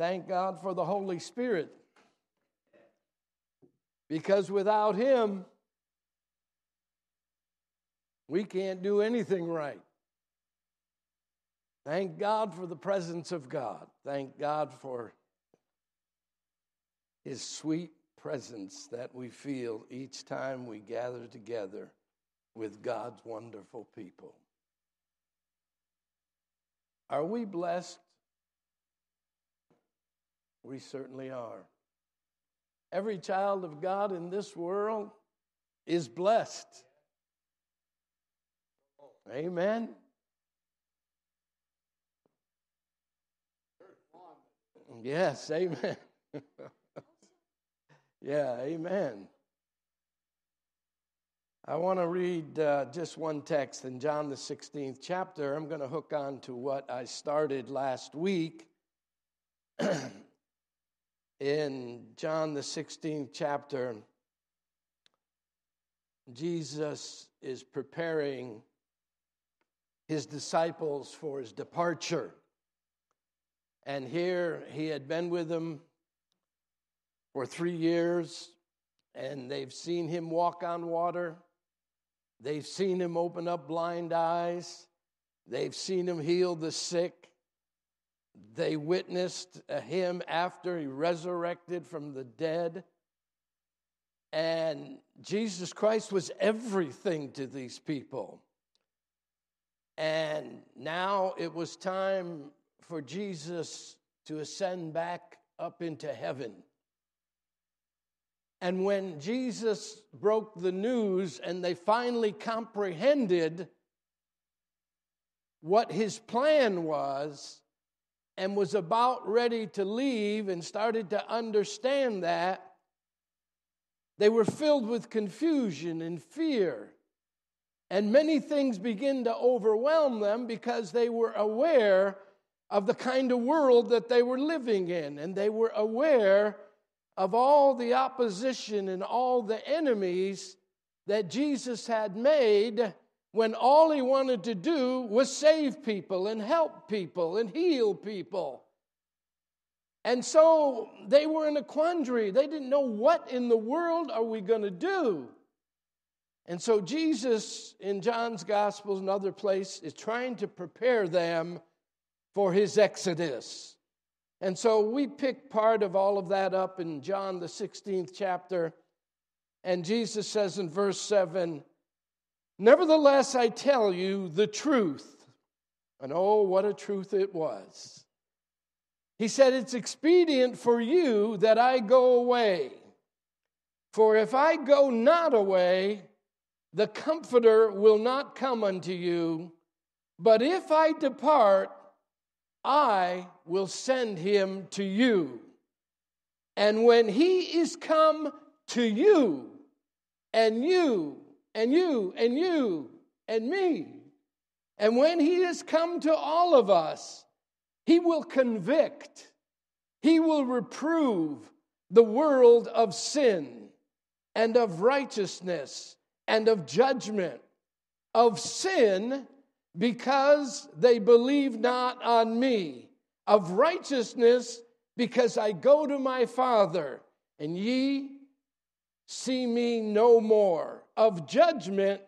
Thank God for the Holy Spirit. Because without Him, we can't do anything right. Thank God for the presence of God. Thank God for His sweet presence that we feel each time we gather together with God's wonderful people. Are we blessed? We certainly are. Every child of God in this world is blessed. Amen. Yes, amen. yeah, amen. I want to read uh, just one text in John, the 16th chapter. I'm going to hook on to what I started last week. in John, the 16th chapter, Jesus is preparing his disciples for his departure. And here he had been with them for three years, and they've seen him walk on water. They've seen him open up blind eyes. They've seen him heal the sick. They witnessed uh, him after he resurrected from the dead. And Jesus Christ was everything to these people. And now it was time for Jesus to ascend back up into heaven. And when Jesus broke the news and they finally comprehended what his plan was and was about ready to leave and started to understand that, they were filled with confusion and fear. And many things begin to overwhelm them because they were aware of the kind of world that they were living in. And they were aware of all the opposition and all the enemies that Jesus had made when all he wanted to do was save people and help people and heal people. And so they were in a quandary. They didn't know what in the world are we going to do? And so Jesus, in John's Gospel and other place, is trying to prepare them for his exodus. And so we pick part of all of that up in John, the 16th chapter. And Jesus says in verse 7 Nevertheless, I tell you the truth. And oh, what a truth it was. He said, It's expedient for you that I go away. For if I go not away, the Comforter will not come unto you, but if I depart, I will send him to you. And when he is come to you, and you, and you, and you, and me, and when he has come to all of us, he will convict, he will reprove the world of sin and of righteousness and of judgment, of sin because they believe not on me, of righteousness because I go to my Father, and ye see me no more, of judgment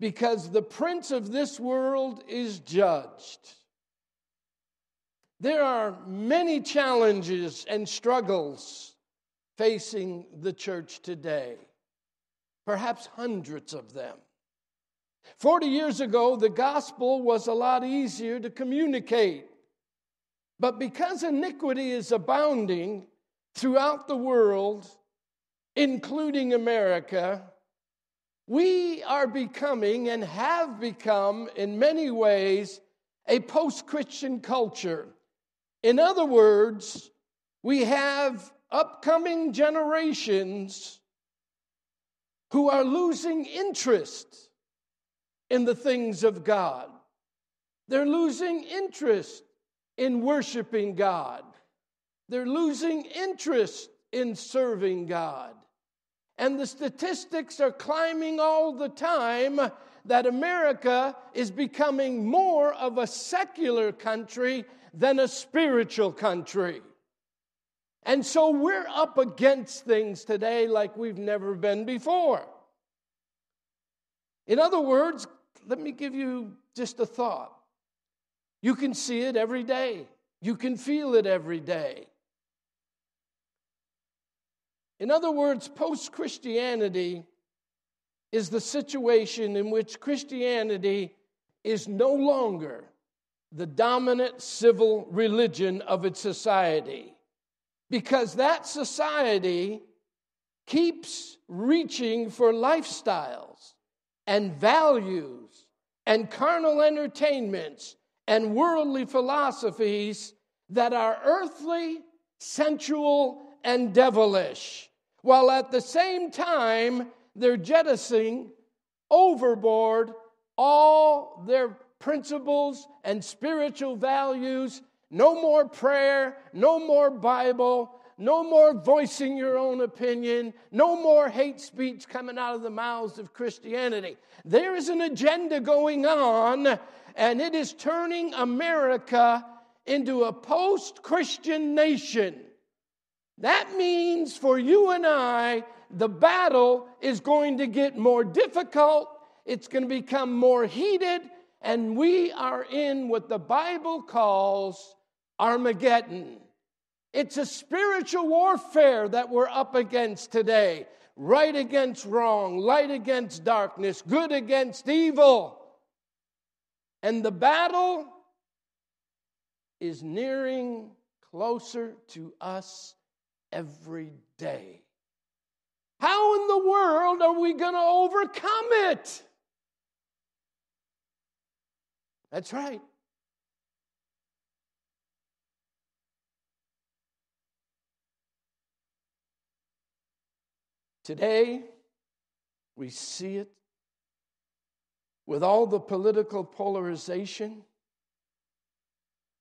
because the prince of this world is judged. There are many challenges and struggles facing the church today perhaps hundreds of them. 40 years ago, the gospel was a lot easier to communicate. But because iniquity is abounding throughout the world, including America, we are becoming and have become, in many ways, a post Christian culture. In other words, we have upcoming generations who are losing interest in the things of God. They're losing interest in worshiping God. They're losing interest in serving God. And the statistics are climbing all the time that America is becoming more of a secular country than a spiritual country. And so we're up against things today like we've never been before. In other words, let me give you just a thought. You can see it every day, you can feel it every day. In other words, post Christianity is the situation in which Christianity is no longer the dominant civil religion of its society because that society keeps reaching for lifestyles and values and carnal entertainments and worldly philosophies that are earthly, sensual, and devilish, while at the same time they're jettisoning overboard all their principles and spiritual values no more prayer, no more Bible, no more voicing your own opinion, no more hate speech coming out of the mouths of Christianity. There is an agenda going on, and it is turning America into a post Christian nation. That means for you and I, the battle is going to get more difficult, it's going to become more heated, and we are in what the Bible calls Armageddon. It's a spiritual warfare that we're up against today right against wrong, light against darkness, good against evil. And the battle is nearing closer to us every day. How in the world are we going to overcome it? That's right. Today, we see it with all the political polarization.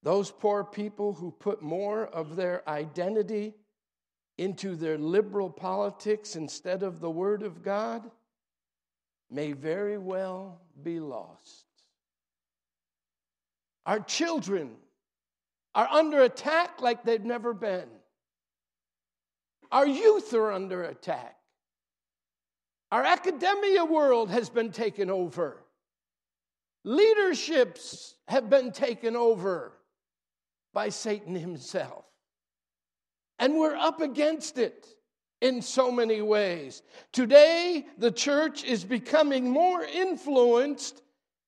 Those poor people who put more of their identity into their liberal politics instead of the Word of God may very well be lost. Our children are under attack like they've never been. Our youth are under attack. Our academia world has been taken over. Leaderships have been taken over by Satan himself. And we're up against it in so many ways. Today, the church is becoming more influenced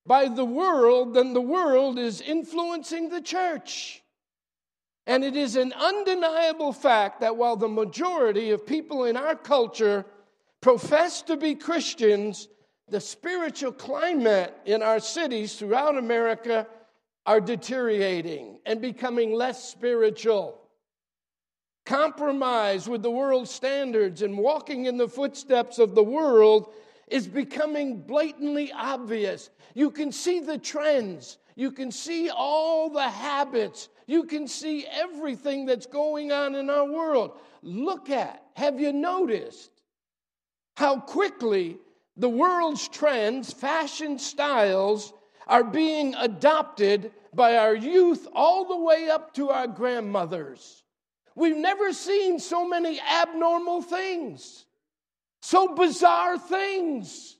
by the world than the world is influencing the church. And it is an undeniable fact that while the majority of people in our culture profess to be Christians, the spiritual climate in our cities throughout America are deteriorating and becoming less spiritual. Compromise with the world's standards and walking in the footsteps of the world is becoming blatantly obvious. You can see the trends, you can see all the habits, you can see everything that's going on in our world. Look at, have you noticed how quickly the world's trends, fashion styles, are being adopted by our youth all the way up to our grandmothers. We've never seen so many abnormal things, so bizarre things.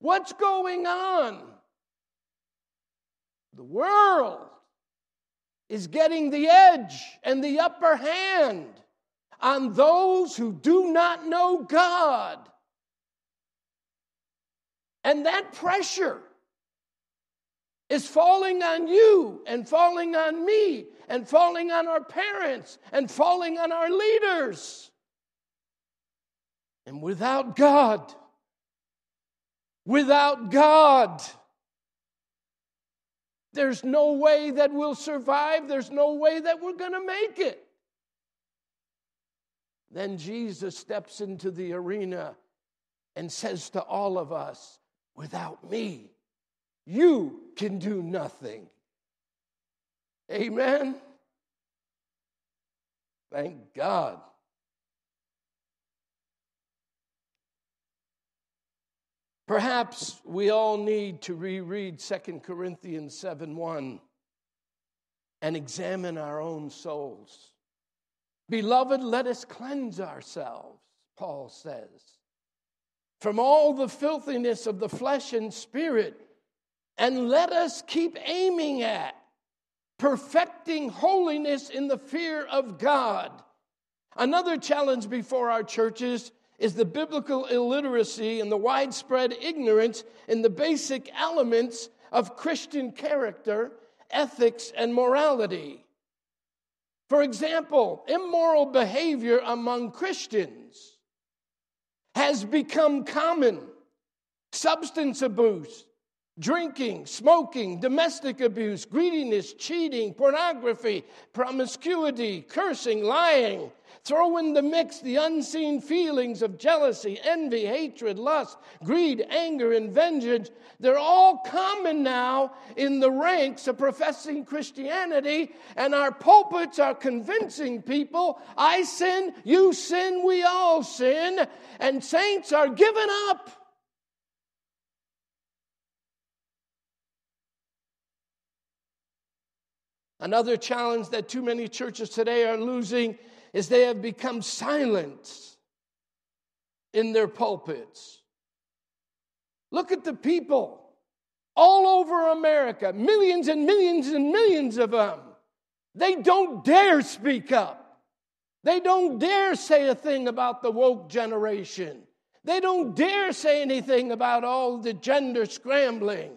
What's going on? The world is getting the edge and the upper hand on those who do not know God. And that pressure is falling on you and falling on me and falling on our parents and falling on our leaders. And without God, without God, there's no way that we'll survive. There's no way that we're going to make it. Then Jesus steps into the arena and says to all of us, Without me, you can do nothing. Amen. Thank God. Perhaps we all need to reread 2 Corinthians 7 1 and examine our own souls. Beloved, let us cleanse ourselves, Paul says, from all the filthiness of the flesh and spirit, and let us keep aiming at perfecting holiness in the fear of God. Another challenge before our churches is the biblical illiteracy and the widespread ignorance in the basic elements of Christian character, ethics, and morality. For example, immoral behavior among Christians has become common. Substance abuse, drinking, smoking, domestic abuse, greediness, cheating, pornography, promiscuity, cursing, lying, Throw in the mix the unseen feelings of jealousy, envy, hatred, lust, greed, anger, and vengeance. They're all common now in the ranks of professing Christianity, and our pulpits are convincing people I sin, you sin, we all sin, and saints are given up. Another challenge that too many churches today are losing is they have become silent in their pulpits. Look at the people all over America, millions and millions and millions of them. They don't dare speak up. They don't dare say a thing about the woke generation. They don't dare say anything about all the gender scrambling.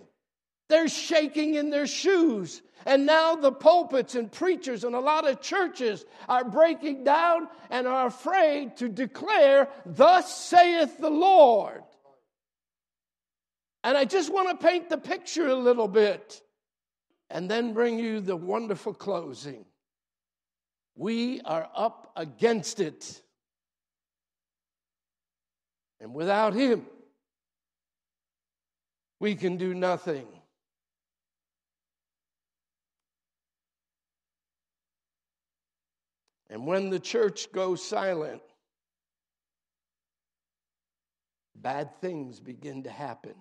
They're shaking in their shoes and now the pulpits and preachers and a lot of churches are breaking down and are afraid to declare, Thus saith the Lord. And I just want to paint the picture a little bit and then bring you the wonderful closing. We are up against it. And without Him, we can do nothing. And when the church goes silent, bad things begin to happen.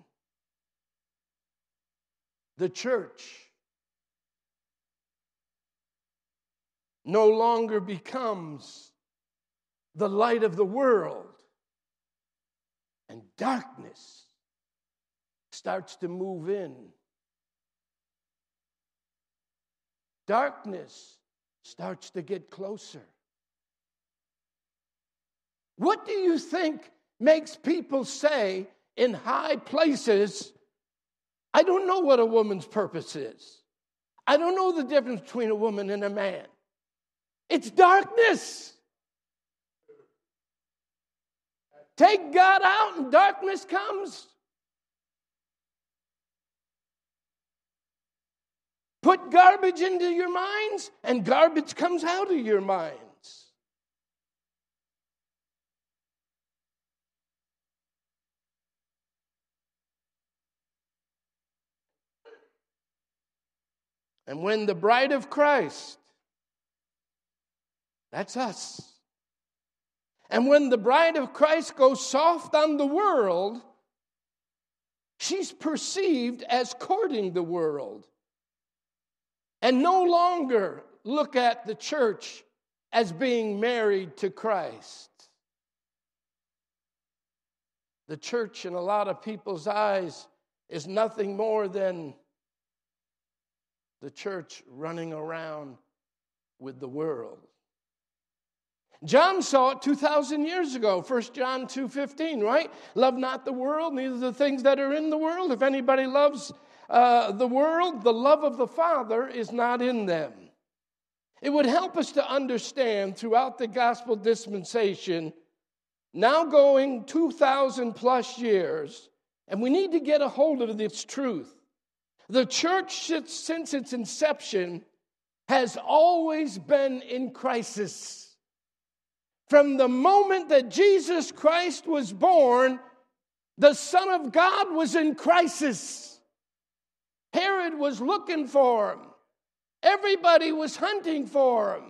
The church no longer becomes the light of the world, and darkness starts to move in. Darkness starts to get closer. What do you think makes people say in high places, I don't know what a woman's purpose is? I don't know the difference between a woman and a man. It's darkness. Take God out and darkness comes. Put garbage into your minds, and garbage comes out of your minds. And when the bride of Christ, that's us. And when the bride of Christ goes soft on the world, she's perceived as courting the world and no longer look at the church as being married to Christ. The church, in a lot of people's eyes, is nothing more than the church running around with the world. John saw it 2,000 years ago, 1 John 2.15, right? Love not the world, neither the things that are in the world. If anybody loves uh, the world, the love of the Father is not in them. It would help us to understand throughout the gospel dispensation, now going 2,000 plus years, and we need to get a hold of this truth. The church, since its inception, has always been in crisis. From the moment that Jesus Christ was born, the Son of God was in crisis. Herod was looking for him. Everybody was hunting for him.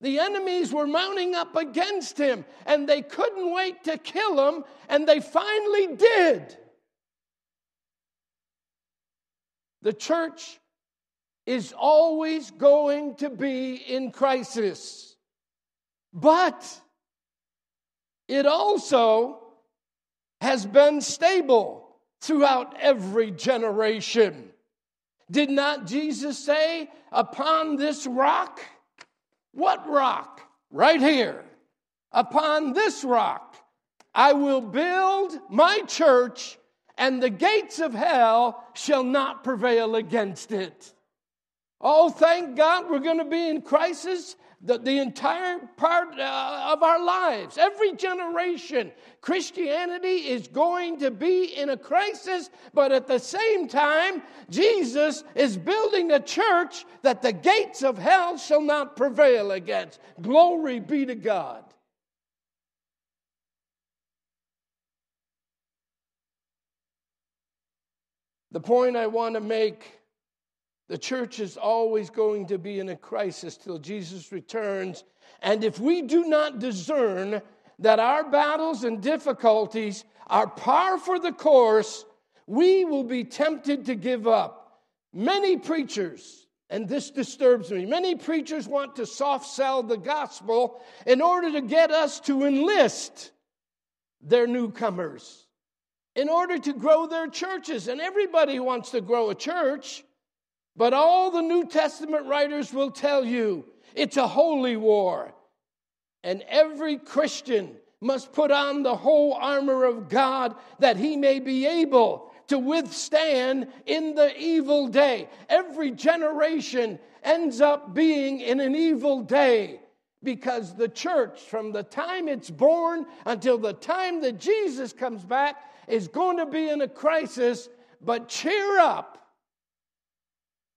The enemies were mounting up against him, and they couldn't wait to kill him, and they finally did. The church is always going to be in crisis. but it also has been stable throughout every generation. Did not Jesus say, Upon this rock? What rock? Right here. Upon this rock I will build my church, and the gates of hell shall not prevail against it. Oh, thank God we're going to be in crisis the, the entire part uh, of our lives. Every generation, Christianity is going to be in a crisis, but at the same time, Jesus is building a church that the gates of hell shall not prevail against. Glory be to God. The point I want to make the church is always going to be in a crisis till Jesus returns. And if we do not discern that our battles and difficulties are par for the course, we will be tempted to give up. Many preachers, and this disturbs me, many preachers want to soft sell the gospel in order to get us to enlist their newcomers, in order to grow their churches. And everybody wants to grow a church. But all the New Testament writers will tell you it's a holy war. And every Christian must put on the whole armor of God that he may be able to withstand in the evil day. Every generation ends up being in an evil day because the church, from the time it's born until the time that Jesus comes back, is going to be in a crisis. But cheer up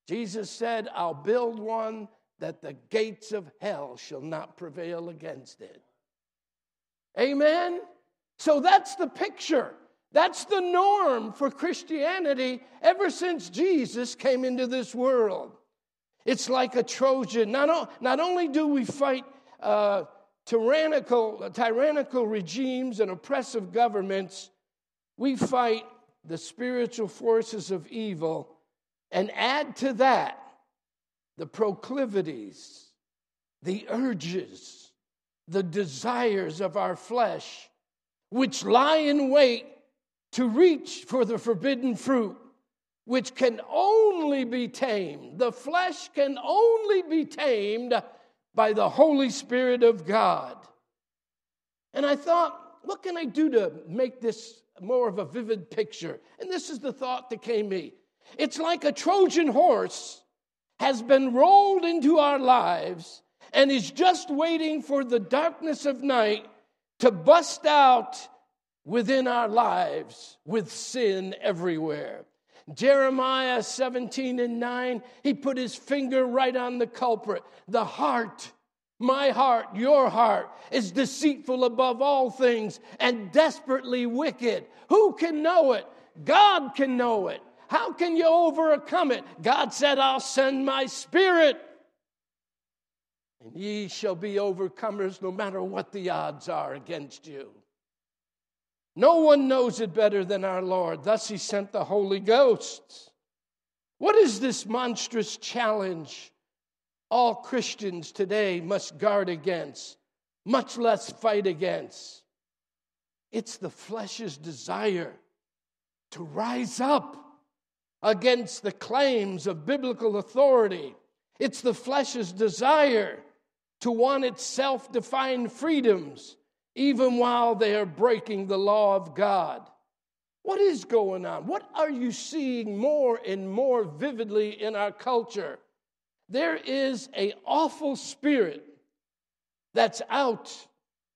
Jesus said, I'll build one that the gates of hell shall not prevail against it. Amen? So that's the picture. That's the norm for Christianity ever since Jesus came into this world. It's like a Trojan. Not, not only do we fight uh, tyrannical, tyrannical regimes and oppressive governments, we fight the spiritual forces of evil and add to that the proclivities, the urges, the desires of our flesh, which lie in wait to reach for the forbidden fruit, which can only be tamed. The flesh can only be tamed by the Holy Spirit of God. And I thought, what can I do to make this more of a vivid picture? And this is the thought that came to me. It's like a Trojan horse has been rolled into our lives and is just waiting for the darkness of night to bust out within our lives with sin everywhere. Jeremiah 17 and 9, he put his finger right on the culprit. The heart, my heart, your heart, is deceitful above all things and desperately wicked. Who can know it? God can know it. How can you overcome it? God said, I'll send my spirit. And ye shall be overcomers no matter what the odds are against you. No one knows it better than our Lord. Thus, He sent the Holy Ghost. What is this monstrous challenge all Christians today must guard against, much less fight against? It's the flesh's desire to rise up against the claims of biblical authority. It's the flesh's desire to want its self defined freedoms, even while they are breaking the law of God. What is going on? What are you seeing more and more vividly in our culture? There is a awful spirit that's out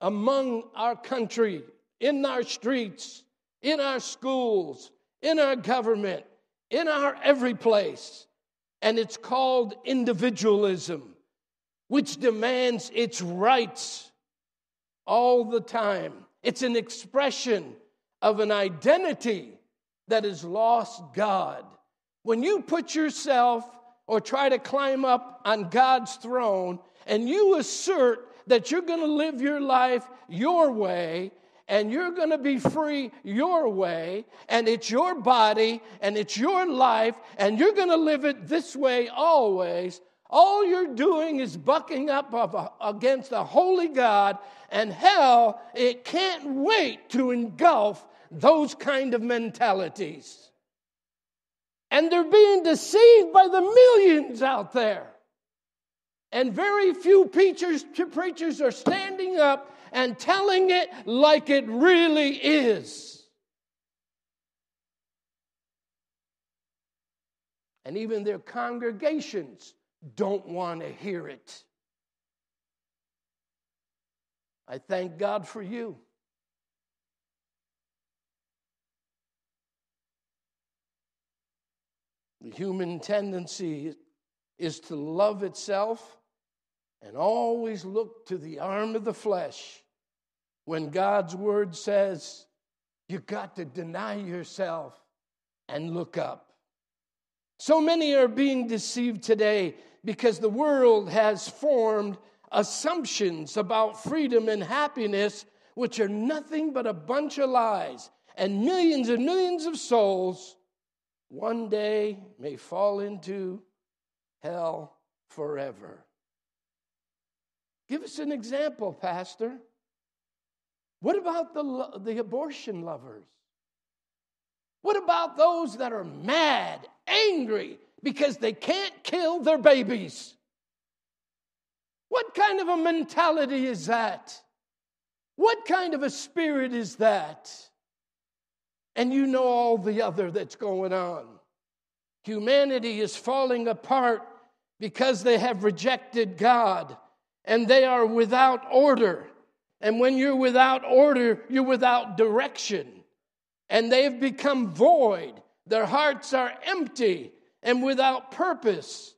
among our country, in our streets, in our schools, in our government, in our every place, and it's called individualism, which demands its rights all the time. It's an expression of an identity that has lost God. When you put yourself or try to climb up on God's throne and you assert that you're going to live your life your way and you're going to be free your way, and it's your body, and it's your life, and you're going to live it this way always. all you're doing is bucking up against a holy God, and hell, it can't wait to engulf those kind of mentalities. And they're being deceived by the millions out there. And very few preachers, preachers are standing up and telling it like it really is. And even their congregations don't want to hear it. I thank God for you. The human tendency is to love itself and always look to the arm of the flesh when God's word says you got to deny yourself and look up. So many are being deceived today because the world has formed assumptions about freedom and happiness, which are nothing but a bunch of lies. And millions and millions of souls one day may fall into hell forever. Give us an example, Pastor. What about the, the abortion lovers? What about those that are mad, angry, because they can't kill their babies? What kind of a mentality is that? What kind of a spirit is that? And you know all the other that's going on. Humanity is falling apart because they have rejected God and they are without order. And when you're without order, you're without direction. And they've become void. Their hearts are empty and without purpose.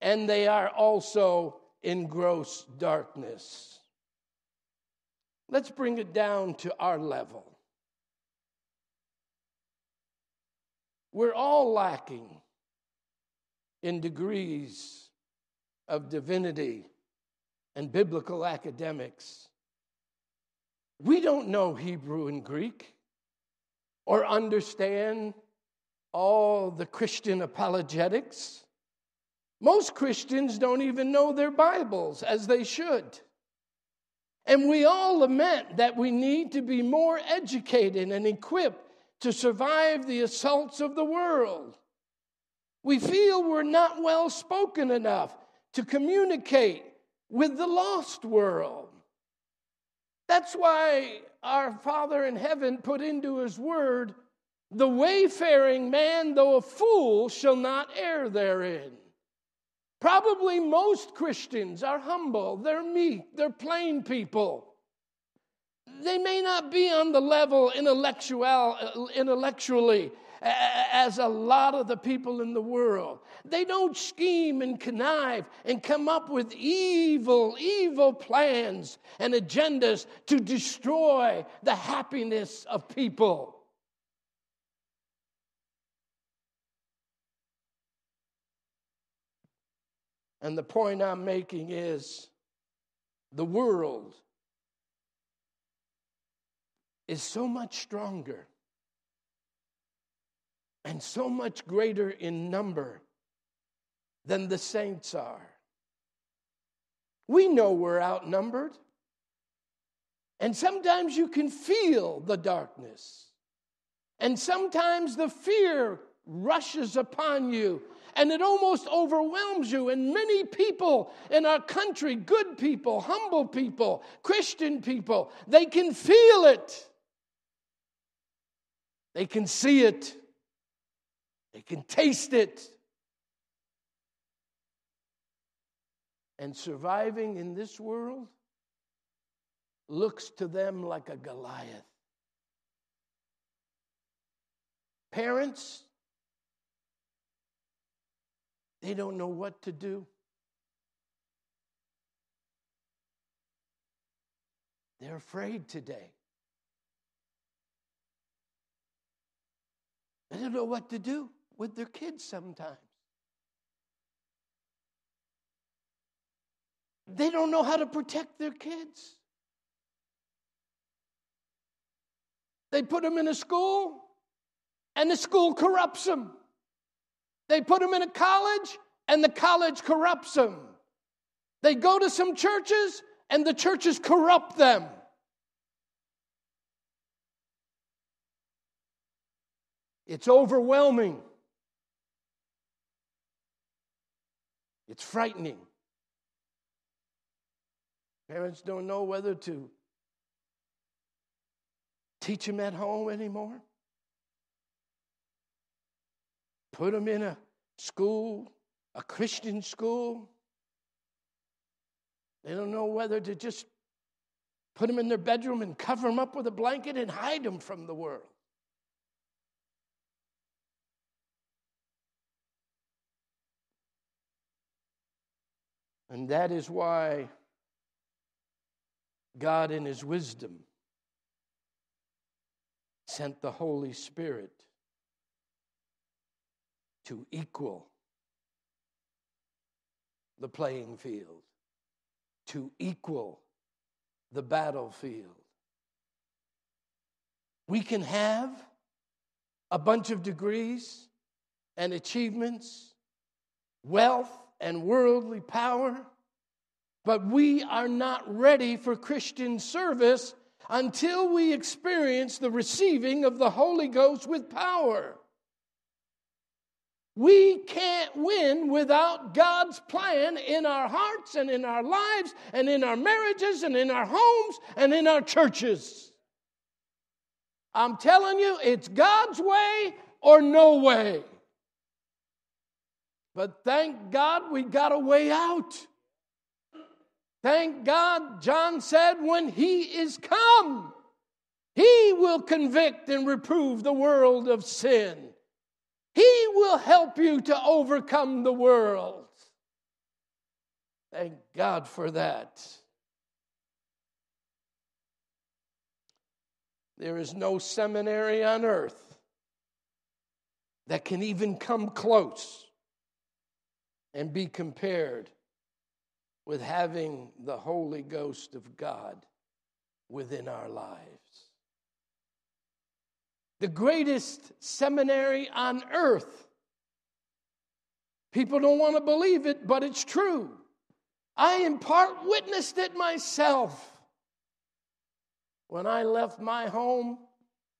And they are also in gross darkness. Let's bring it down to our level. We're all lacking in degrees of divinity and biblical academics. We don't know Hebrew and Greek or understand all the Christian apologetics. Most Christians don't even know their Bibles as they should. And we all lament that we need to be more educated and equipped to survive the assaults of the world. We feel we're not well spoken enough to communicate with the lost world. That's why our Father in heaven put into his word, the wayfaring man, though a fool, shall not err therein. Probably most Christians are humble, they're meek, they're plain people. They may not be on the level intellectual, intellectually as a lot of the people in the world. They don't scheme and connive and come up with evil, evil plans and agendas to destroy the happiness of people. And the point I'm making is the world is so much stronger and so much greater in number than the saints are. We know we're outnumbered. And sometimes you can feel the darkness. And sometimes the fear rushes upon you and it almost overwhelms you. And many people in our country, good people, humble people, Christian people, they can feel it. They can see it. They can taste it. And surviving in this world looks to them like a Goliath. Parents, they don't know what to do. They're afraid today. They don't know what to do with their kids sometimes. They don't know how to protect their kids. They put them in a school, and the school corrupts them. They put them in a college, and the college corrupts them. They go to some churches and the churches corrupt them. It's overwhelming. It's frightening. Parents don't know whether to teach them at home anymore, put them in a school, a Christian school. They don't know whether to just put them in their bedroom and cover them up with a blanket and hide them from the world. And that is why God, in His wisdom, sent the Holy Spirit to equal the playing field, to equal the battlefield. We can have a bunch of degrees and achievements, wealth and worldly power, but we are not ready for Christian service until we experience the receiving of the Holy Ghost with power. We can't win without God's plan in our hearts and in our lives and in our marriages and in our homes and in our churches. I'm telling you, it's God's way or no way. But thank God we got a way out. Thank God, John said, when He is come, He will convict and reprove the world of sin. He will help you to overcome the world. Thank God for that. There is no seminary on earth that can even come close and be compared with having the Holy Ghost of God within our lives. The greatest seminary on earth. People don't want to believe it, but it's true. I in part witnessed it myself. When I left my home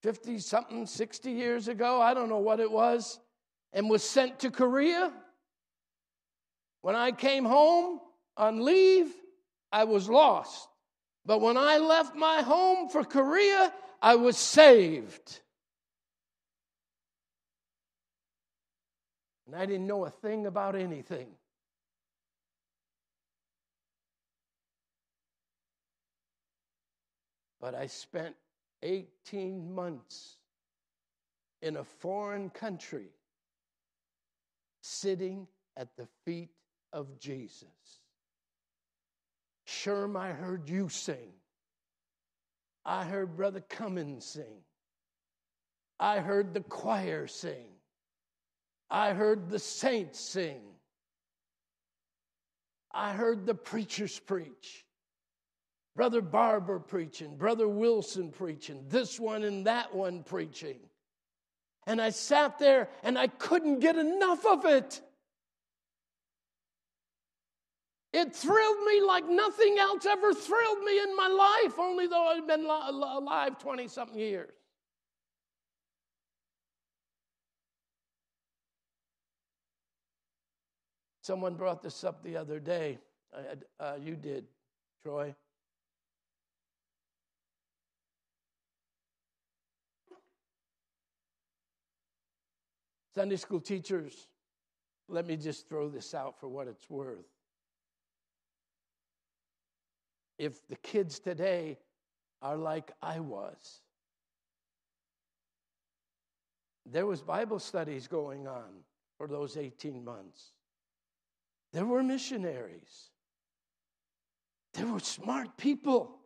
50 something, 60 years ago, I don't know what it was, and was sent to Korea. When I came home on leave, I was lost. But when I left my home for Korea, I was saved. And I didn't know a thing about anything. But I spent 18 months in a foreign country sitting at the feet of Jesus. Sherm, I heard you sing. I heard Brother Cummins sing. I heard the choir sing. I heard the saints sing. I heard the preachers preach. Brother Barber preaching, Brother Wilson preaching, this one and that one preaching. And I sat there and I couldn't get enough of it. It thrilled me like nothing else ever thrilled me in my life, only though I'd been alive 20 something years. Someone brought this up the other day. Uh, you did, Troy. Sunday school teachers, let me just throw this out for what it's worth. If the kids today are like I was. There was Bible studies going on for those 18 months. There were missionaries. There were smart people.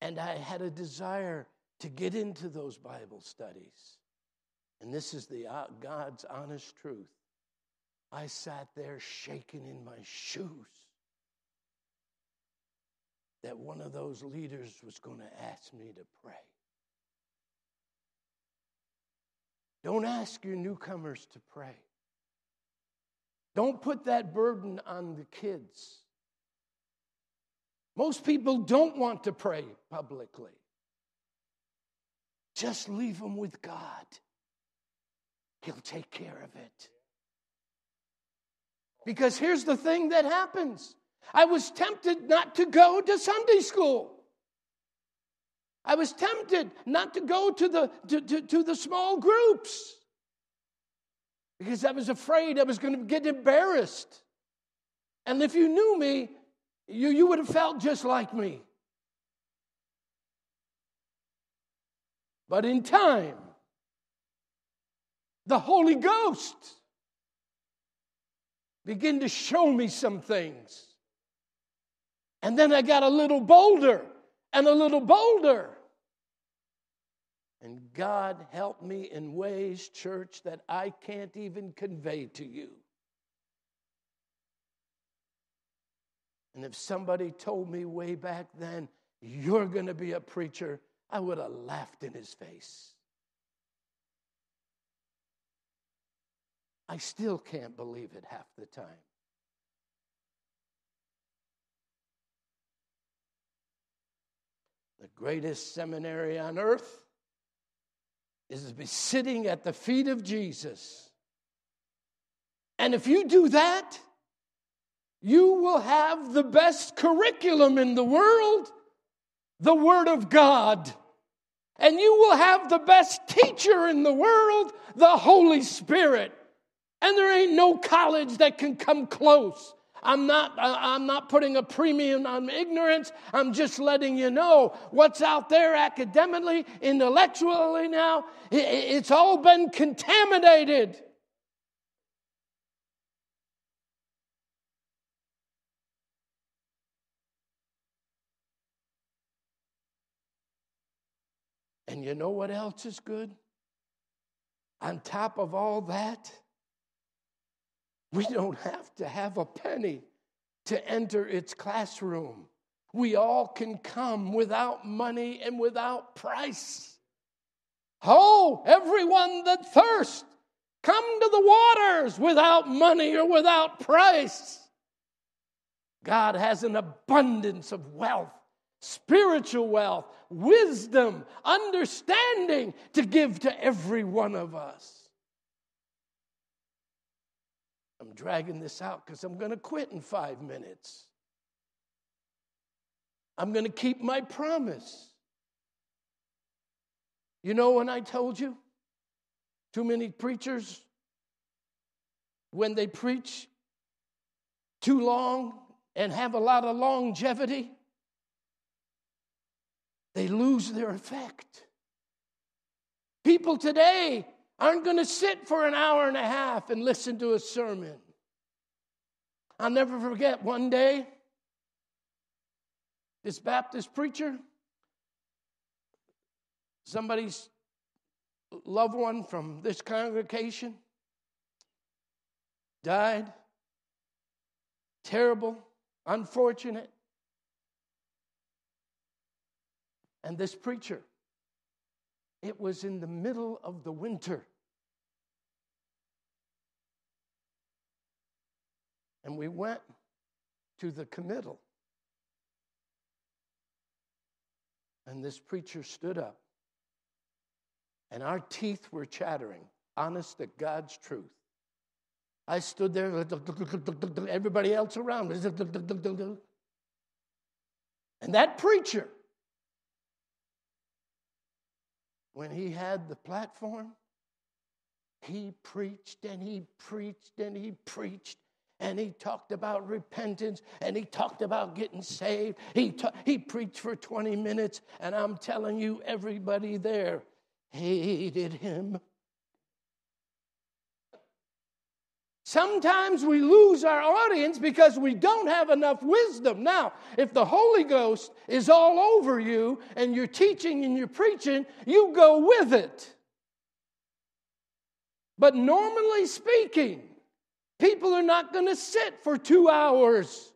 And I had a desire to get into those Bible studies. And this is the uh, God's honest truth. I sat there shaking in my shoes that one of those leaders was going to ask me to pray. Don't ask your newcomers to pray. Don't put that burden on the kids. Most people don't want to pray publicly. Just leave them with God, He'll take care of it. Because here's the thing that happens I was tempted not to go to Sunday school. I was tempted not to go to the, to, to, to the small groups because I was afraid I was going to get embarrassed. And if you knew me, you, you would have felt just like me. But in time, the Holy Ghost began to show me some things. And then I got a little bolder and a little bolder. And God helped me in ways, church, that I can't even convey to you. And if somebody told me way back then, you're going to be a preacher, I would have laughed in his face. I still can't believe it half the time. The greatest seminary on earth is to be sitting at the feet of Jesus. And if you do that, you will have the best curriculum in the world, the Word of God. And you will have the best teacher in the world, the Holy Spirit. And there ain't no college that can come close. I'm not, I'm not putting a premium on ignorance. I'm just letting you know what's out there academically, intellectually now. It's all been contaminated. And you know what else is good? On top of all that, we don't have to have a penny to enter its classroom. We all can come without money and without price. Oh, everyone that thirsts, come to the waters without money or without price. God has an abundance of wealth, spiritual wealth, wisdom, understanding to give to every one of us. I'm dragging this out because I'm going to quit in five minutes. I'm going to keep my promise. You know when I told you? Too many preachers, when they preach too long and have a lot of longevity, they lose their effect. People today aren't going to sit for an hour and a half and listen to a sermon. I'll never forget one day, this Baptist preacher, somebody's loved one from this congregation died. Terrible, unfortunate. And this preacher it was in the middle of the winter. And we went to the committal. And this preacher stood up. And our teeth were chattering, honest to God's truth. I stood there, everybody else around. And that preacher when he had the platform, he preached and he preached and he preached and he talked about repentance and he talked about getting saved. He, ta- he preached for 20 minutes, and I'm telling you, everybody there hated him. Sometimes we lose our audience because we don't have enough wisdom. Now, if the Holy Ghost is all over you and you're teaching and you're preaching, you go with it. But normally speaking, people are not going to sit for two hours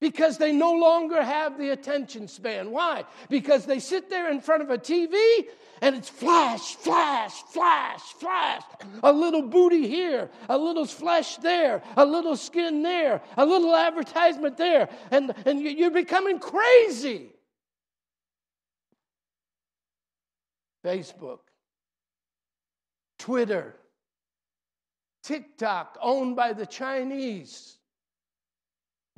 because they no longer have the attention span. Why? Because they sit there in front of a TV and it's flash, flash, flash, flash. A little booty here, a little flesh there, a little skin there, a little advertisement there, and, and you're becoming crazy. Facebook, Twitter, TikTok, owned by the Chinese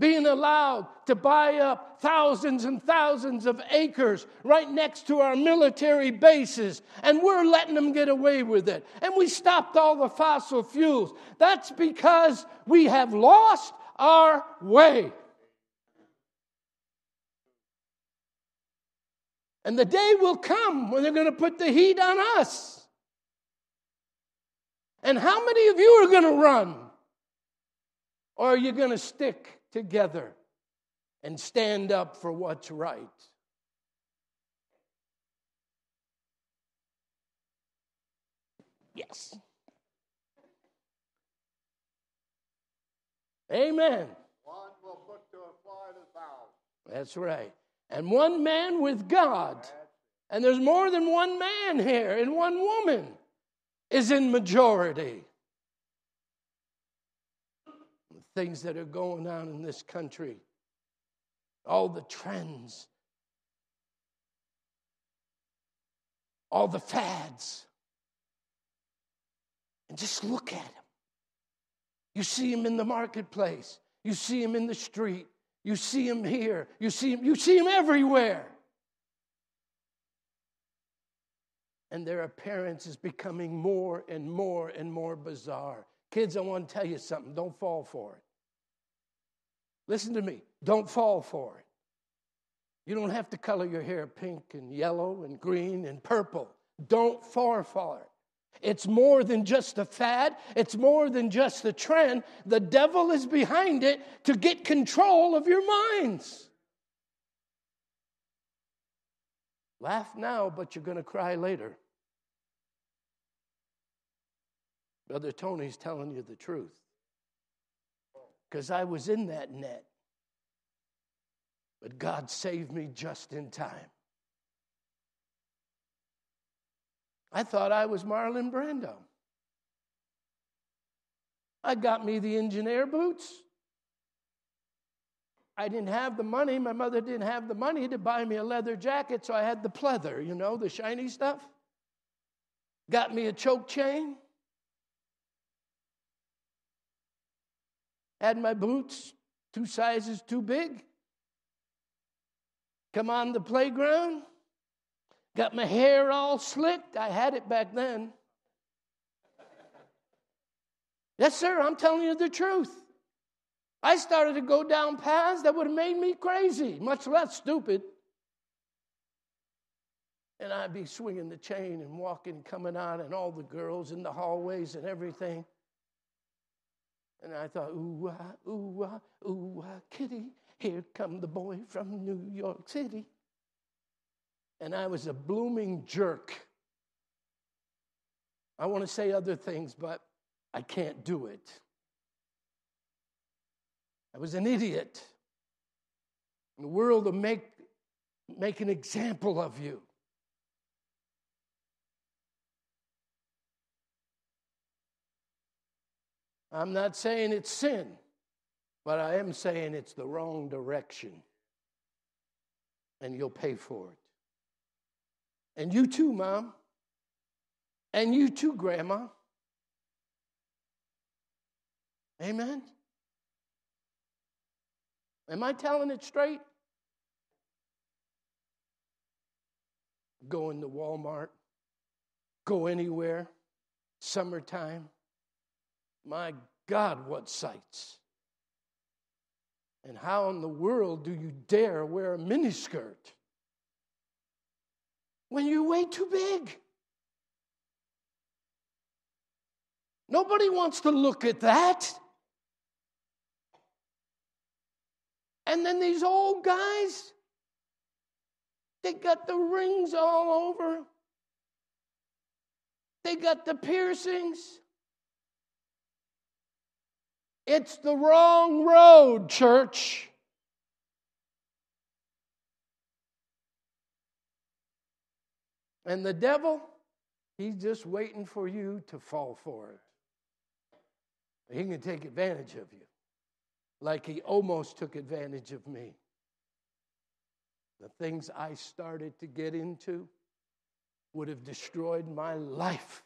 being allowed to buy up thousands and thousands of acres right next to our military bases, and we're letting them get away with it. And we stopped all the fossil fuels. That's because we have lost our way. And the day will come when they're going to put the heat on us. And how many of you are going to run? Or are you going to stick together and stand up for what's right. Yes. Amen. One will put to a a thousand. That's right. And one man with God. And there's more than one man here, and one woman is in majority things that are going on in this country, all the trends, all the fads. And just look at them. You see them in the marketplace, you see them in the street, you see them here, you see them, you see them everywhere. And their appearance is becoming more and more and more bizarre. Kids, I want to tell you something. Don't fall for it. Listen to me. Don't fall for it. You don't have to color your hair pink and yellow and green and purple. Don't fall for it. It's more than just a fad, it's more than just a trend. The devil is behind it to get control of your minds. Laugh now, but you're going to cry later. Brother Tony's telling you the truth. Because I was in that net. But God saved me just in time. I thought I was Marlon Brando. I got me the engineer boots. I didn't have the money. My mother didn't have the money to buy me a leather jacket, so I had the pleather, you know, the shiny stuff. Got me a choke chain. Had my boots two sizes too big. Come on the playground. Got my hair all slicked. I had it back then. Yes, sir, I'm telling you the truth. I started to go down paths that would have made me crazy, much less stupid. And I'd be swinging the chain and walking, coming out, and all the girls in the hallways and everything. And I thought, ooh, ah, ooh, ah, ooh, ah, kitty, here come the boy from New York City. And I was a blooming jerk. I want to say other things, but I can't do it. I was an idiot. The world will make, make an example of you. I'm not saying it's sin, but I am saying it's the wrong direction. And you'll pay for it. And you too, Mom. And you too, Grandma. Amen? Am I telling it straight? Go into Walmart, go anywhere, summertime my God, what sights. And how in the world do you dare wear a miniskirt when you're way too big? Nobody wants to look at that. And then these old guys, they got the rings all over. They got the piercings. It's the wrong road, church. And the devil, he's just waiting for you to fall for it. He can take advantage of you, like he almost took advantage of me. The things I started to get into would have destroyed my life,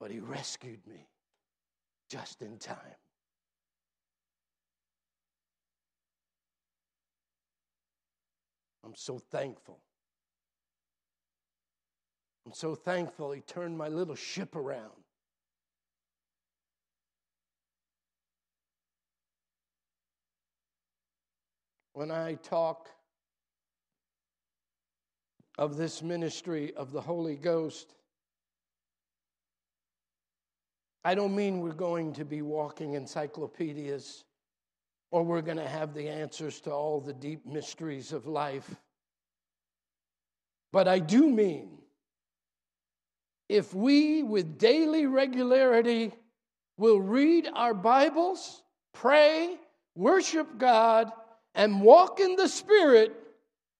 but he rescued me just in time. I'm so thankful. I'm so thankful he turned my little ship around. When I talk of this ministry of the Holy Ghost, I don't mean we're going to be walking encyclopedias or we're going to have the answers to all the deep mysteries of life. But I do mean if we, with daily regularity, will read our Bibles, pray, worship God, and walk in the Spirit,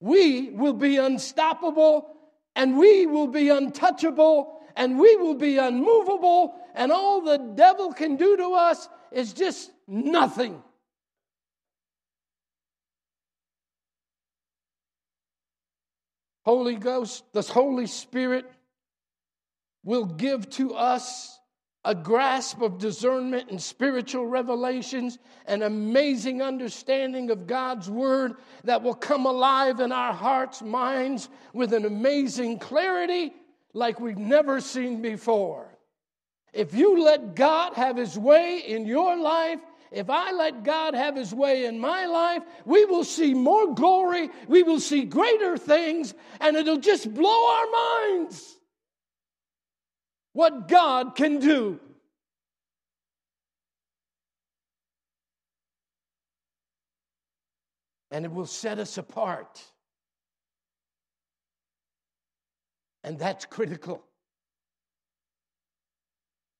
we will be unstoppable and we will be untouchable and we will be unmovable, and all the devil can do to us is just nothing. Holy Ghost, the Holy Spirit will give to us a grasp of discernment and spiritual revelations, an amazing understanding of God's Word that will come alive in our hearts, minds with an amazing clarity like we've never seen before. If you let God have His way in your life, if I let God have His way in my life, we will see more glory, we will see greater things, and it'll just blow our minds what God can do. And it will set us apart. And that's critical.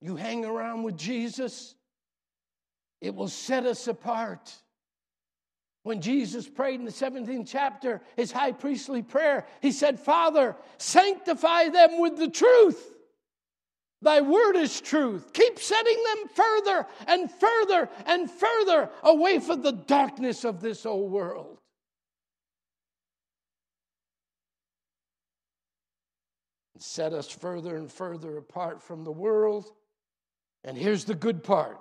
You hang around with Jesus, it will set us apart. When Jesus prayed in the 17th chapter, his high priestly prayer, he said, Father, sanctify them with the truth. Thy word is truth. Keep setting them further and further and further away from the darkness of this old world. Set us further and further apart from the world. And here's the good part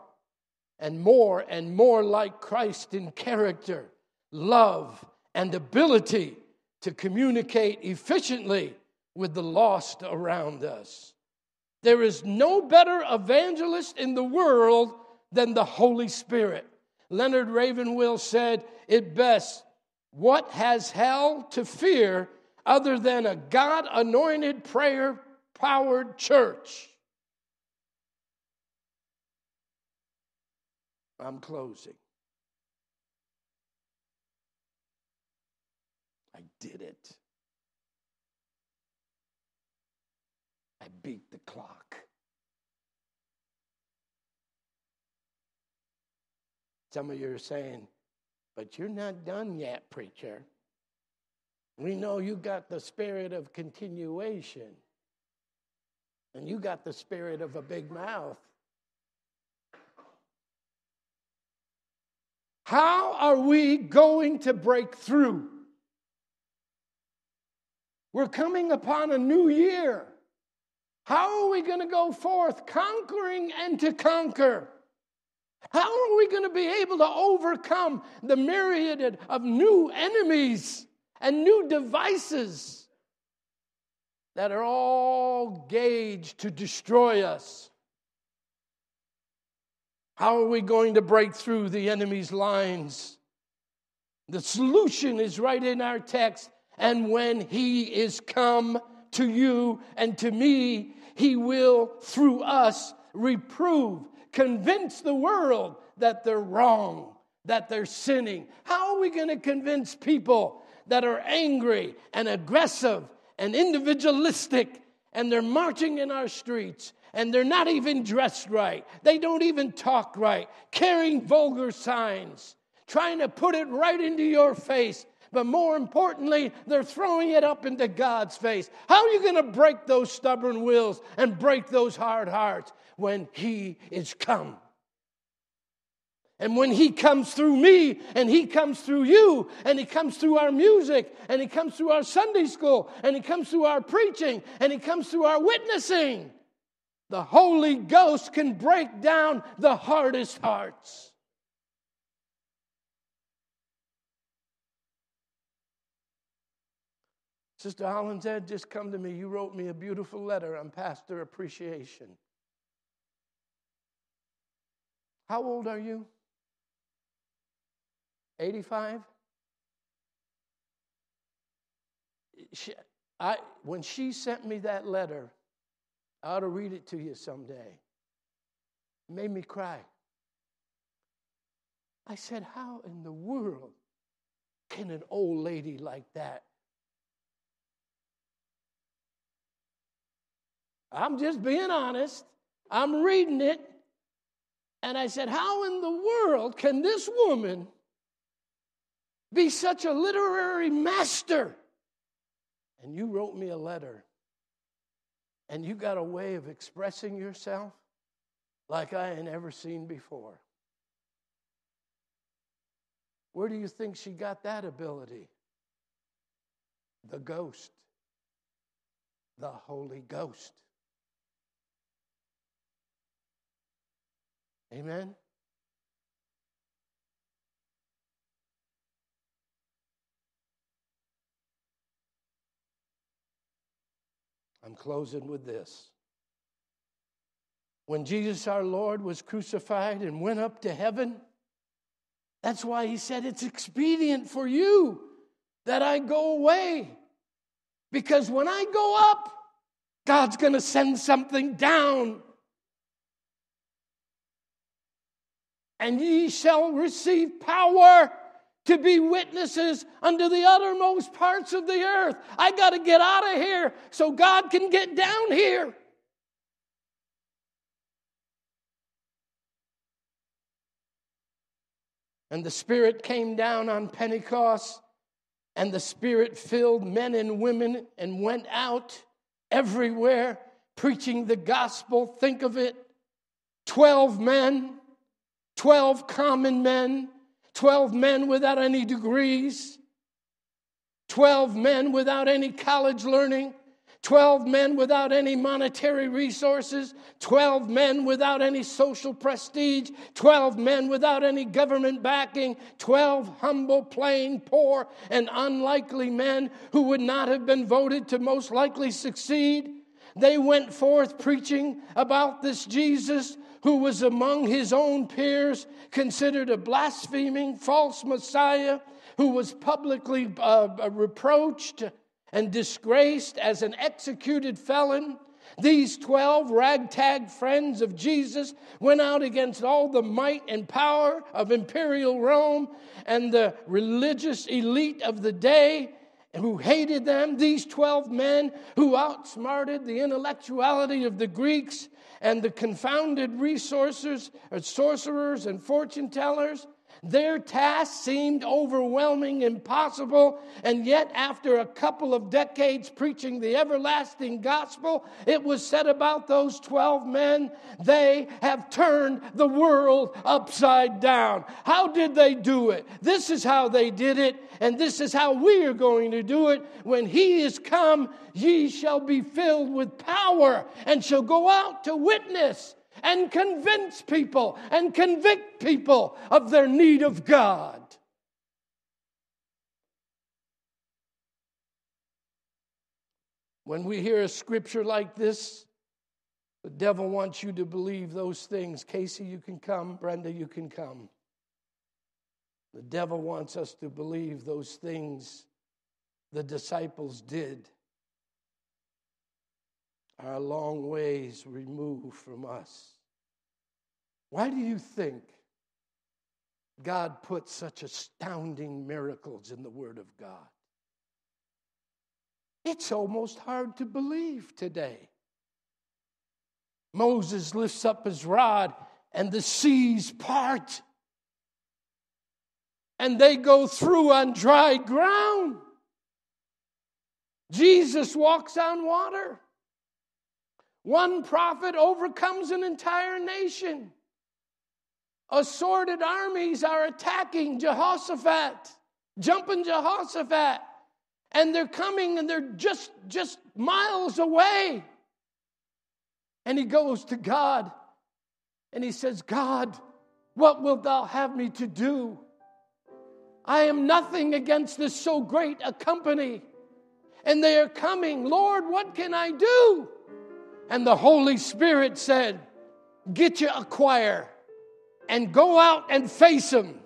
and more and more like Christ in character, love, and ability to communicate efficiently with the lost around us. There is no better evangelist in the world than the Holy Spirit. Leonard Ravenhill said it best What has hell to fear other than a God anointed, prayer powered church? I'm closing. I did it. I beat the clock. Some of you are saying, but you're not done yet, preacher. We know you got the spirit of continuation, and you got the spirit of a big mouth. How are we going to break through? We're coming upon a new year. How are we going to go forth conquering and to conquer? How are we going to be able to overcome the myriad of new enemies and new devices that are all gauged to destroy us? How are we going to break through the enemy's lines? The solution is right in our text. And when he is come to you and to me, he will, through us, reprove, convince the world that they're wrong, that they're sinning. How are we going to convince people that are angry and aggressive and individualistic and they're marching in our streets and they're not even dressed right. They don't even talk right, carrying vulgar signs, trying to put it right into your face. but more importantly, they're throwing it up into God's face. How are you going to break those stubborn wills and break those hard hearts when He is come? And when He comes through me, and He comes through you, and He comes through our music, and He comes through our Sunday school, and He comes through our preaching, and He comes through our witnessing, the Holy Ghost can break down the hardest hearts. Sister Hollinshead, just come to me. You wrote me a beautiful letter on pastor appreciation. How old are you? 85? She, I, when she sent me that letter, I ought to read it to you someday. It made me cry. I said, How in the world can an old lady like that I'm just being honest. I'm reading it. And I said, How in the world can this woman be such a literary master? And you wrote me a letter. And you got a way of expressing yourself like I had never seen before. Where do you think she got that ability? The ghost, the Holy Ghost. Amen? I'm closing with this. When Jesus our Lord was crucified and went up to heaven, that's why he said, It's expedient for you that I go away. Because when I go up, God's going to send something down. and ye shall receive power to be witnesses unto the uttermost parts of the earth. I got to get out of here so God can get down here. And the Spirit came down on Pentecost, and the Spirit filled men and women and went out everywhere preaching the gospel. Think of it 12 men 12 common men, 12 men without any degrees, 12 men without any college learning, 12 men without any monetary resources, 12 men without any social prestige, 12 men without any government backing, 12 humble, plain, poor, and unlikely men who would not have been voted to most likely succeed. They went forth preaching about this Jesus who was among his own peers considered a blaspheming false Messiah, who was publicly uh, reproached and disgraced as an executed felon. These 12 ragtag friends of Jesus went out against all the might and power of imperial Rome and the religious elite of the day who hated them. These 12 men who outsmarted the intellectuality of the Greeks and the confounded resources, uh, sorcerers and fortune tellers. Their task seemed overwhelming, impossible, and yet, after a couple of decades preaching the everlasting gospel, it was said about those 12 men, they have turned the world upside down. How did they do it? This is how they did it, and this is how we are going to do it. When He is come, ye shall be filled with power and shall go out to witness and convince people and convict people of their need of God. When we hear a scripture like this, the devil wants you to believe those things. Casey, you can come. Brenda, you can come. The devil wants us to believe those things the disciples did are a long ways removed from us. Why do you think God put such astounding miracles in the Word of God? It's almost hard to believe today. Moses lifts up his rod and the seas part. and they go through on dry ground. Jesus walks on water. One prophet overcomes an entire nation. Assorted armies are attacking Jehoshaphat, jumping Jehoshaphat, and they're coming and they're just, just miles away. And he goes to God and he says, God, what wilt thou have me to do? I am nothing against this so great a company. And they are coming. Lord, what can I do? And the Holy Spirit said, Get you a choir and go out and face them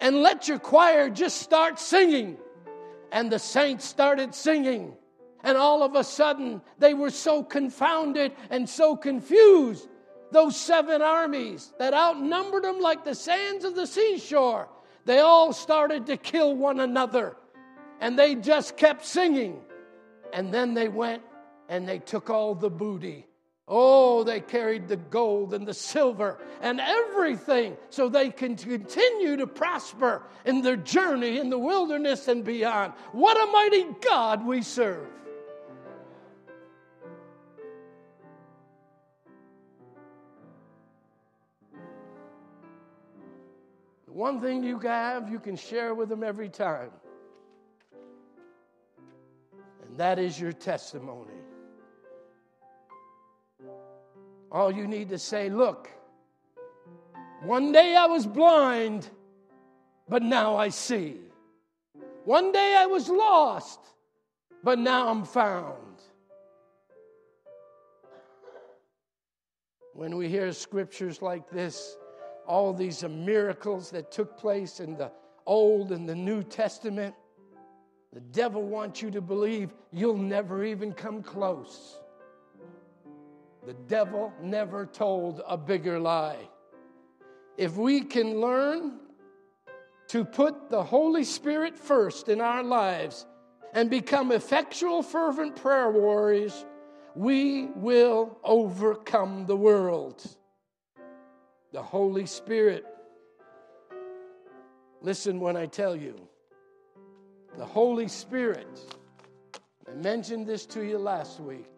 and let your choir just start singing. And the saints started singing. And all of a sudden, they were so confounded and so confused. Those seven armies that outnumbered them like the sands of the seashore, they all started to kill one another. And they just kept singing. And then they went and they took all the booty. Oh, they carried the gold and the silver and everything so they can continue to prosper in their journey in the wilderness and beyond. What a mighty God we serve! The one thing you have, you can share with them every time, and that is your testimony. All you need to say, look, one day I was blind, but now I see. One day I was lost, but now I'm found. When we hear scriptures like this, all these miracles that took place in the Old and the New Testament, the devil wants you to believe you'll never even come close. The devil never told a bigger lie. If we can learn to put the Holy Spirit first in our lives and become effectual, fervent prayer warriors, we will overcome the world. The Holy Spirit, listen when I tell you, the Holy Spirit, I mentioned this to you last week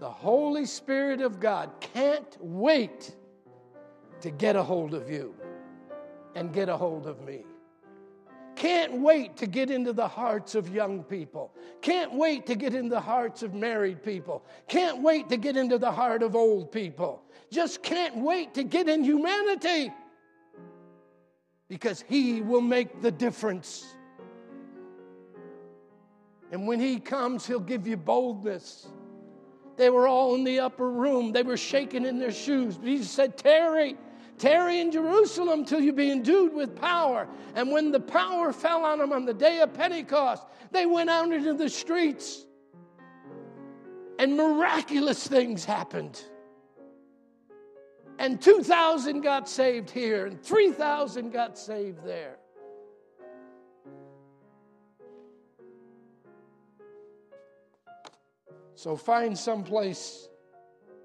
the Holy Spirit of God can't wait to get a hold of you and get a hold of me. Can't wait to get into the hearts of young people. Can't wait to get into the hearts of married people. Can't wait to get into the heart of old people. Just can't wait to get in humanity because He will make the difference. And when He comes, He'll give you boldness. They were all in the upper room. They were shaking in their shoes. Jesus said, Tarry, tarry in Jerusalem till you be endued with power. And when the power fell on them on the day of Pentecost, they went out into the streets. And miraculous things happened. And 2,000 got saved here, and 3,000 got saved there. So find some place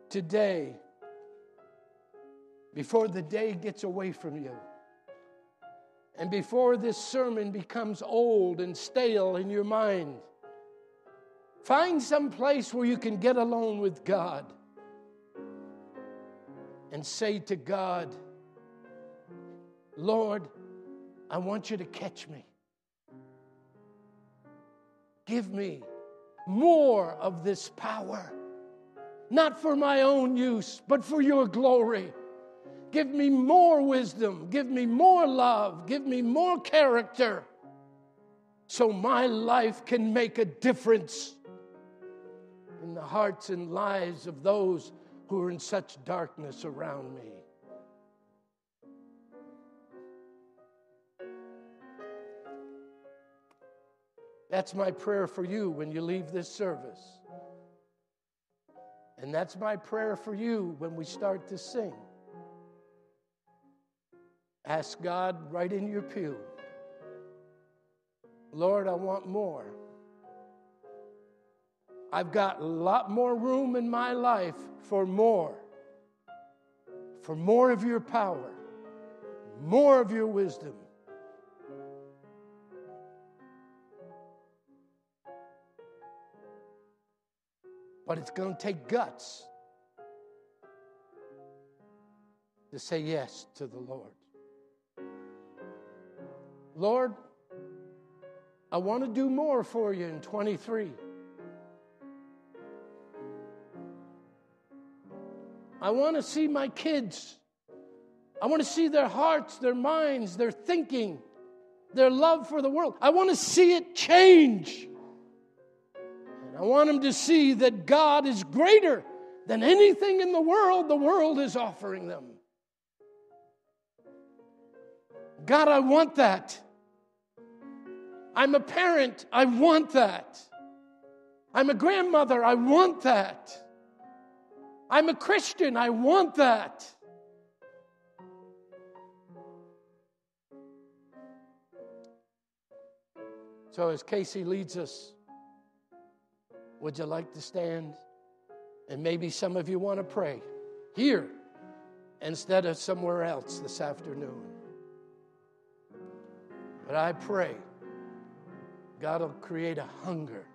today before the day gets away from you. And before this sermon becomes old and stale in your mind, find some place where you can get alone with God and say to God, Lord, I want you to catch me. Give me more of this power, not for my own use, but for your glory. Give me more wisdom, give me more love, give me more character, so my life can make a difference in the hearts and lives of those who are in such darkness around me. That's my prayer for you when you leave this service. And that's my prayer for you when we start to sing. Ask God right in your pew Lord, I want more. I've got a lot more room in my life for more, for more of your power, more of your wisdom, But it's going to take guts to say yes to the Lord. Lord, I want to do more for you in 23. I want to see my kids. I want to see their hearts, their minds, their thinking, their love for the world. I want to see it change. I want them to see that God is greater than anything in the world the world is offering them. God, I want that. I'm a parent, I want that. I'm a grandmother, I want that. I'm a Christian, I want that. So, as Casey leads us, would you like to stand? And maybe some of you want to pray here instead of somewhere else this afternoon. But I pray God will create a hunger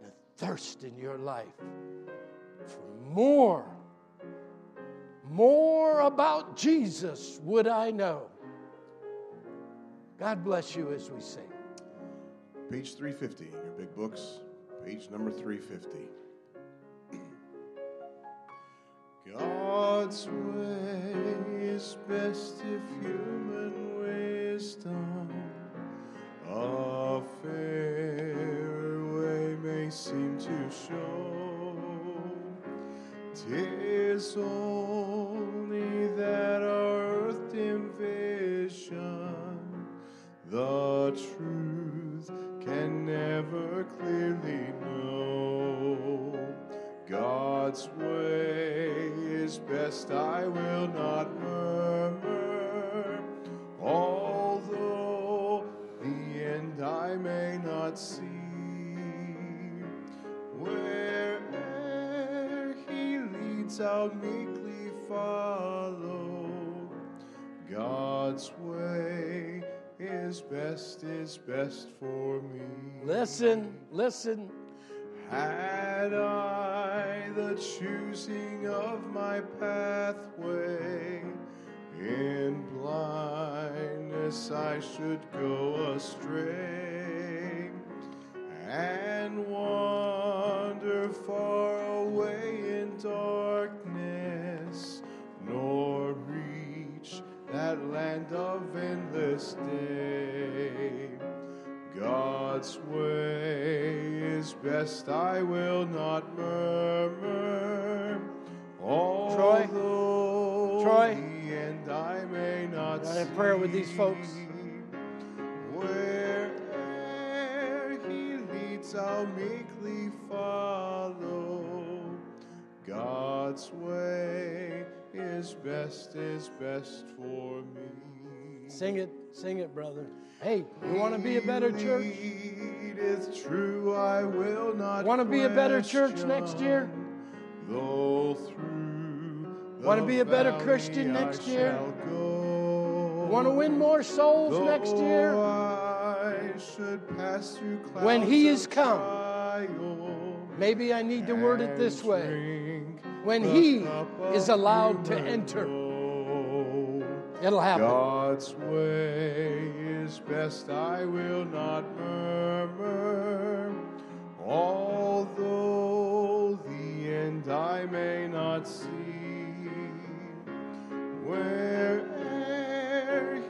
and a thirst in your life for more. More about Jesus would I know. God bless you as we sing. Page 350 in your big books, page number 350. God's way is best if human wisdom a fair way may seem to show. Tis only that our earth envision the truth can never clearly know. God's way is best, I will not murmur. Although the end I may not see, where'er He leads, I'll meekly follow. God's way is best, is best for me. Listen, listen. Had I the choosing of my pathway, in blindness I should go astray and wander far away in darkness, land of endless day. God's way is best, I will not murmur. Troy? Although Troy? the end I may not I have prayer with these folks. Where'er he leads, I'll meekly follow. God's way is best, is best for me. Sing it, sing it, brother. Hey, you want to be a better church? It's true, I will not. Want to be a better church next year? Though through Wanna be a better Christian next year? Want to win more souls next year? I should pass through When He is come. Maybe I need to word it this way. When He is allowed to enter, it'll happen. God's way is best, I will not murmur. Although the end I may not see, where'er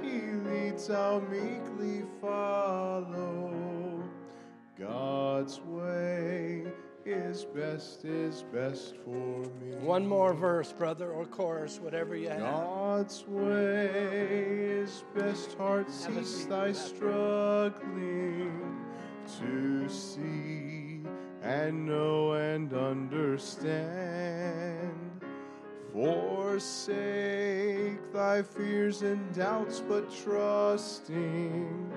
He leads, I'll meekly follow. God's way is best, is best for me. One more verse, brother, or chorus, whatever you have. God's way is best, heart cease thy struggling to see and know and understand. Forsake thy fears and doubts, but trusting,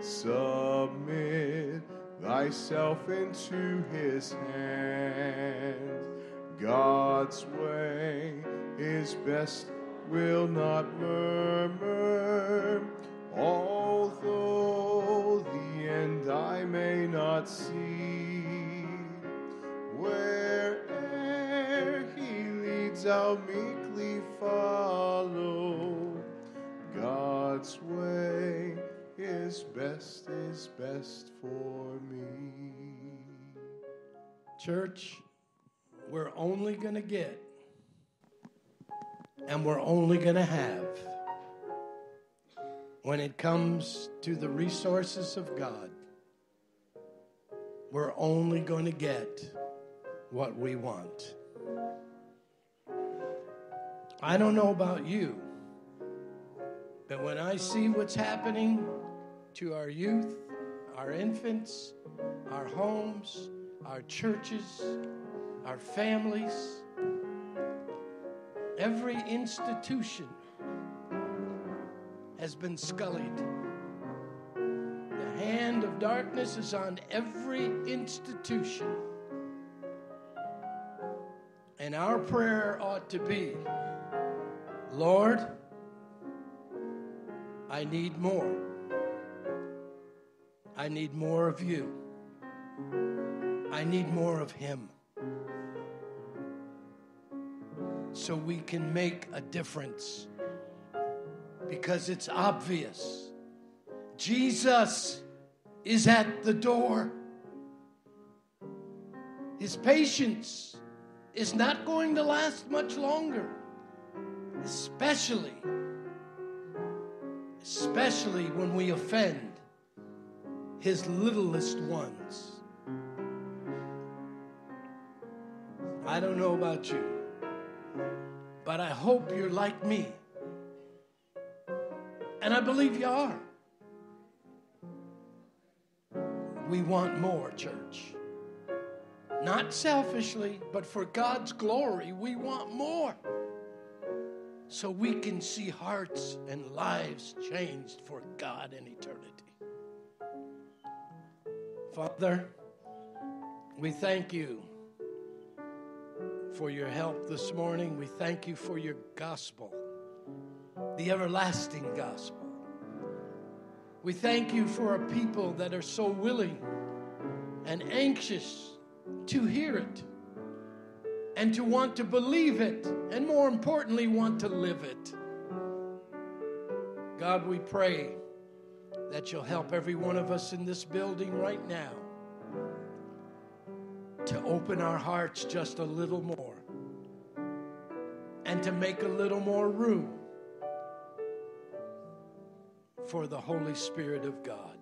submit thyself into his hand. God's way is best, will not murmur, although the end I may not see. Where he leads, I'll meekly follow. God's way is best, is best for me. Church, we're only going to get and we're only going to have when it comes to the resources of God. We're only going to get what we want. I don't know about you, but when I see what's happening to our youth, our infants, our homes, our churches, our families, every institution has been scullied. The hand of darkness is on every institution. And our prayer ought to be Lord, I need more. I need more of you. I need more of Him. So we can make a difference. Because it's obvious. Jesus is at the door. His patience is not going to last much longer, especially especially when we offend his littlest ones. I don't know about you, but I hope you're like me. And I believe you are. We want more, church. Not selfishly, but for God's glory, we want more. So we can see hearts and lives changed for God in eternity. Father, we thank you for your help this morning. We thank you for your gospel, the everlasting gospel. We thank you for a people that are so willing and anxious to hear it and to want to believe it, and more importantly, want to live it. God, we pray that you'll help every one of us in this building right now to open our hearts just a little more and to make a little more room for the Holy Spirit of God.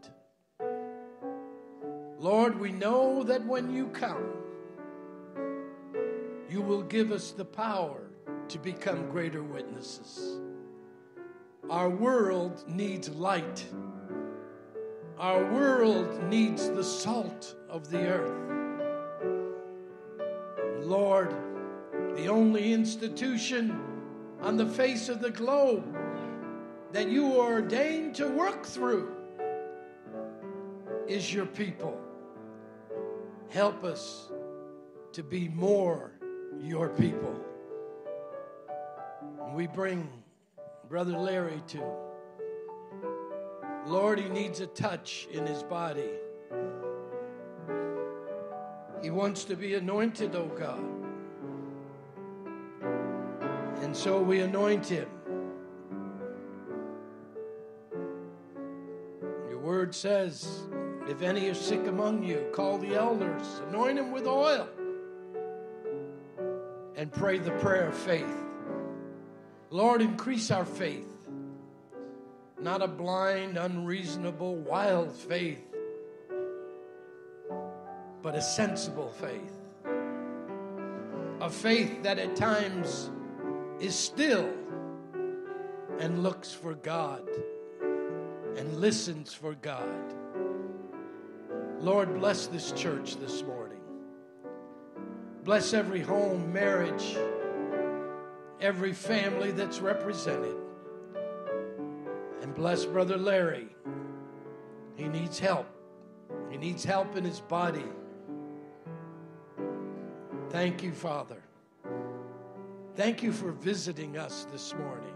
Lord, we know that when you come, you will give us the power to become greater witnesses. Our world needs light. Our world needs the salt of the earth. Lord, the only institution on the face of the globe that you are ordained to work through is your people. Help us to be more your people. We bring Brother Larry to. Lord, he needs a touch in his body. He wants to be anointed, oh God. And so we anoint him. Your word says, if any is sick among you, call the elders, anoint him with oil and pray the prayer of faith. Lord, increase our faith, not a blind, unreasonable, wild faith, but a sensible faith. A faith that at times is still and looks for God and listens for God. Lord, bless this church this morning. Bless every home, marriage, every family that's represented. And bless Brother Larry. He needs help. He needs help in his body. Thank you, Father. Thank you for visiting us this morning.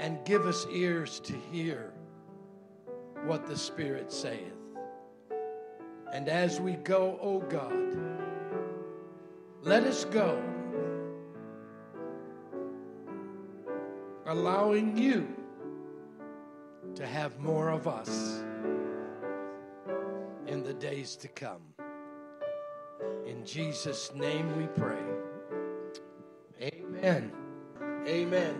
And give us ears to hear what the Spirit saith. And as we go, O oh God, let us go, allowing you to have more of us in the days to come. In Jesus' name we pray. Amen. Amen.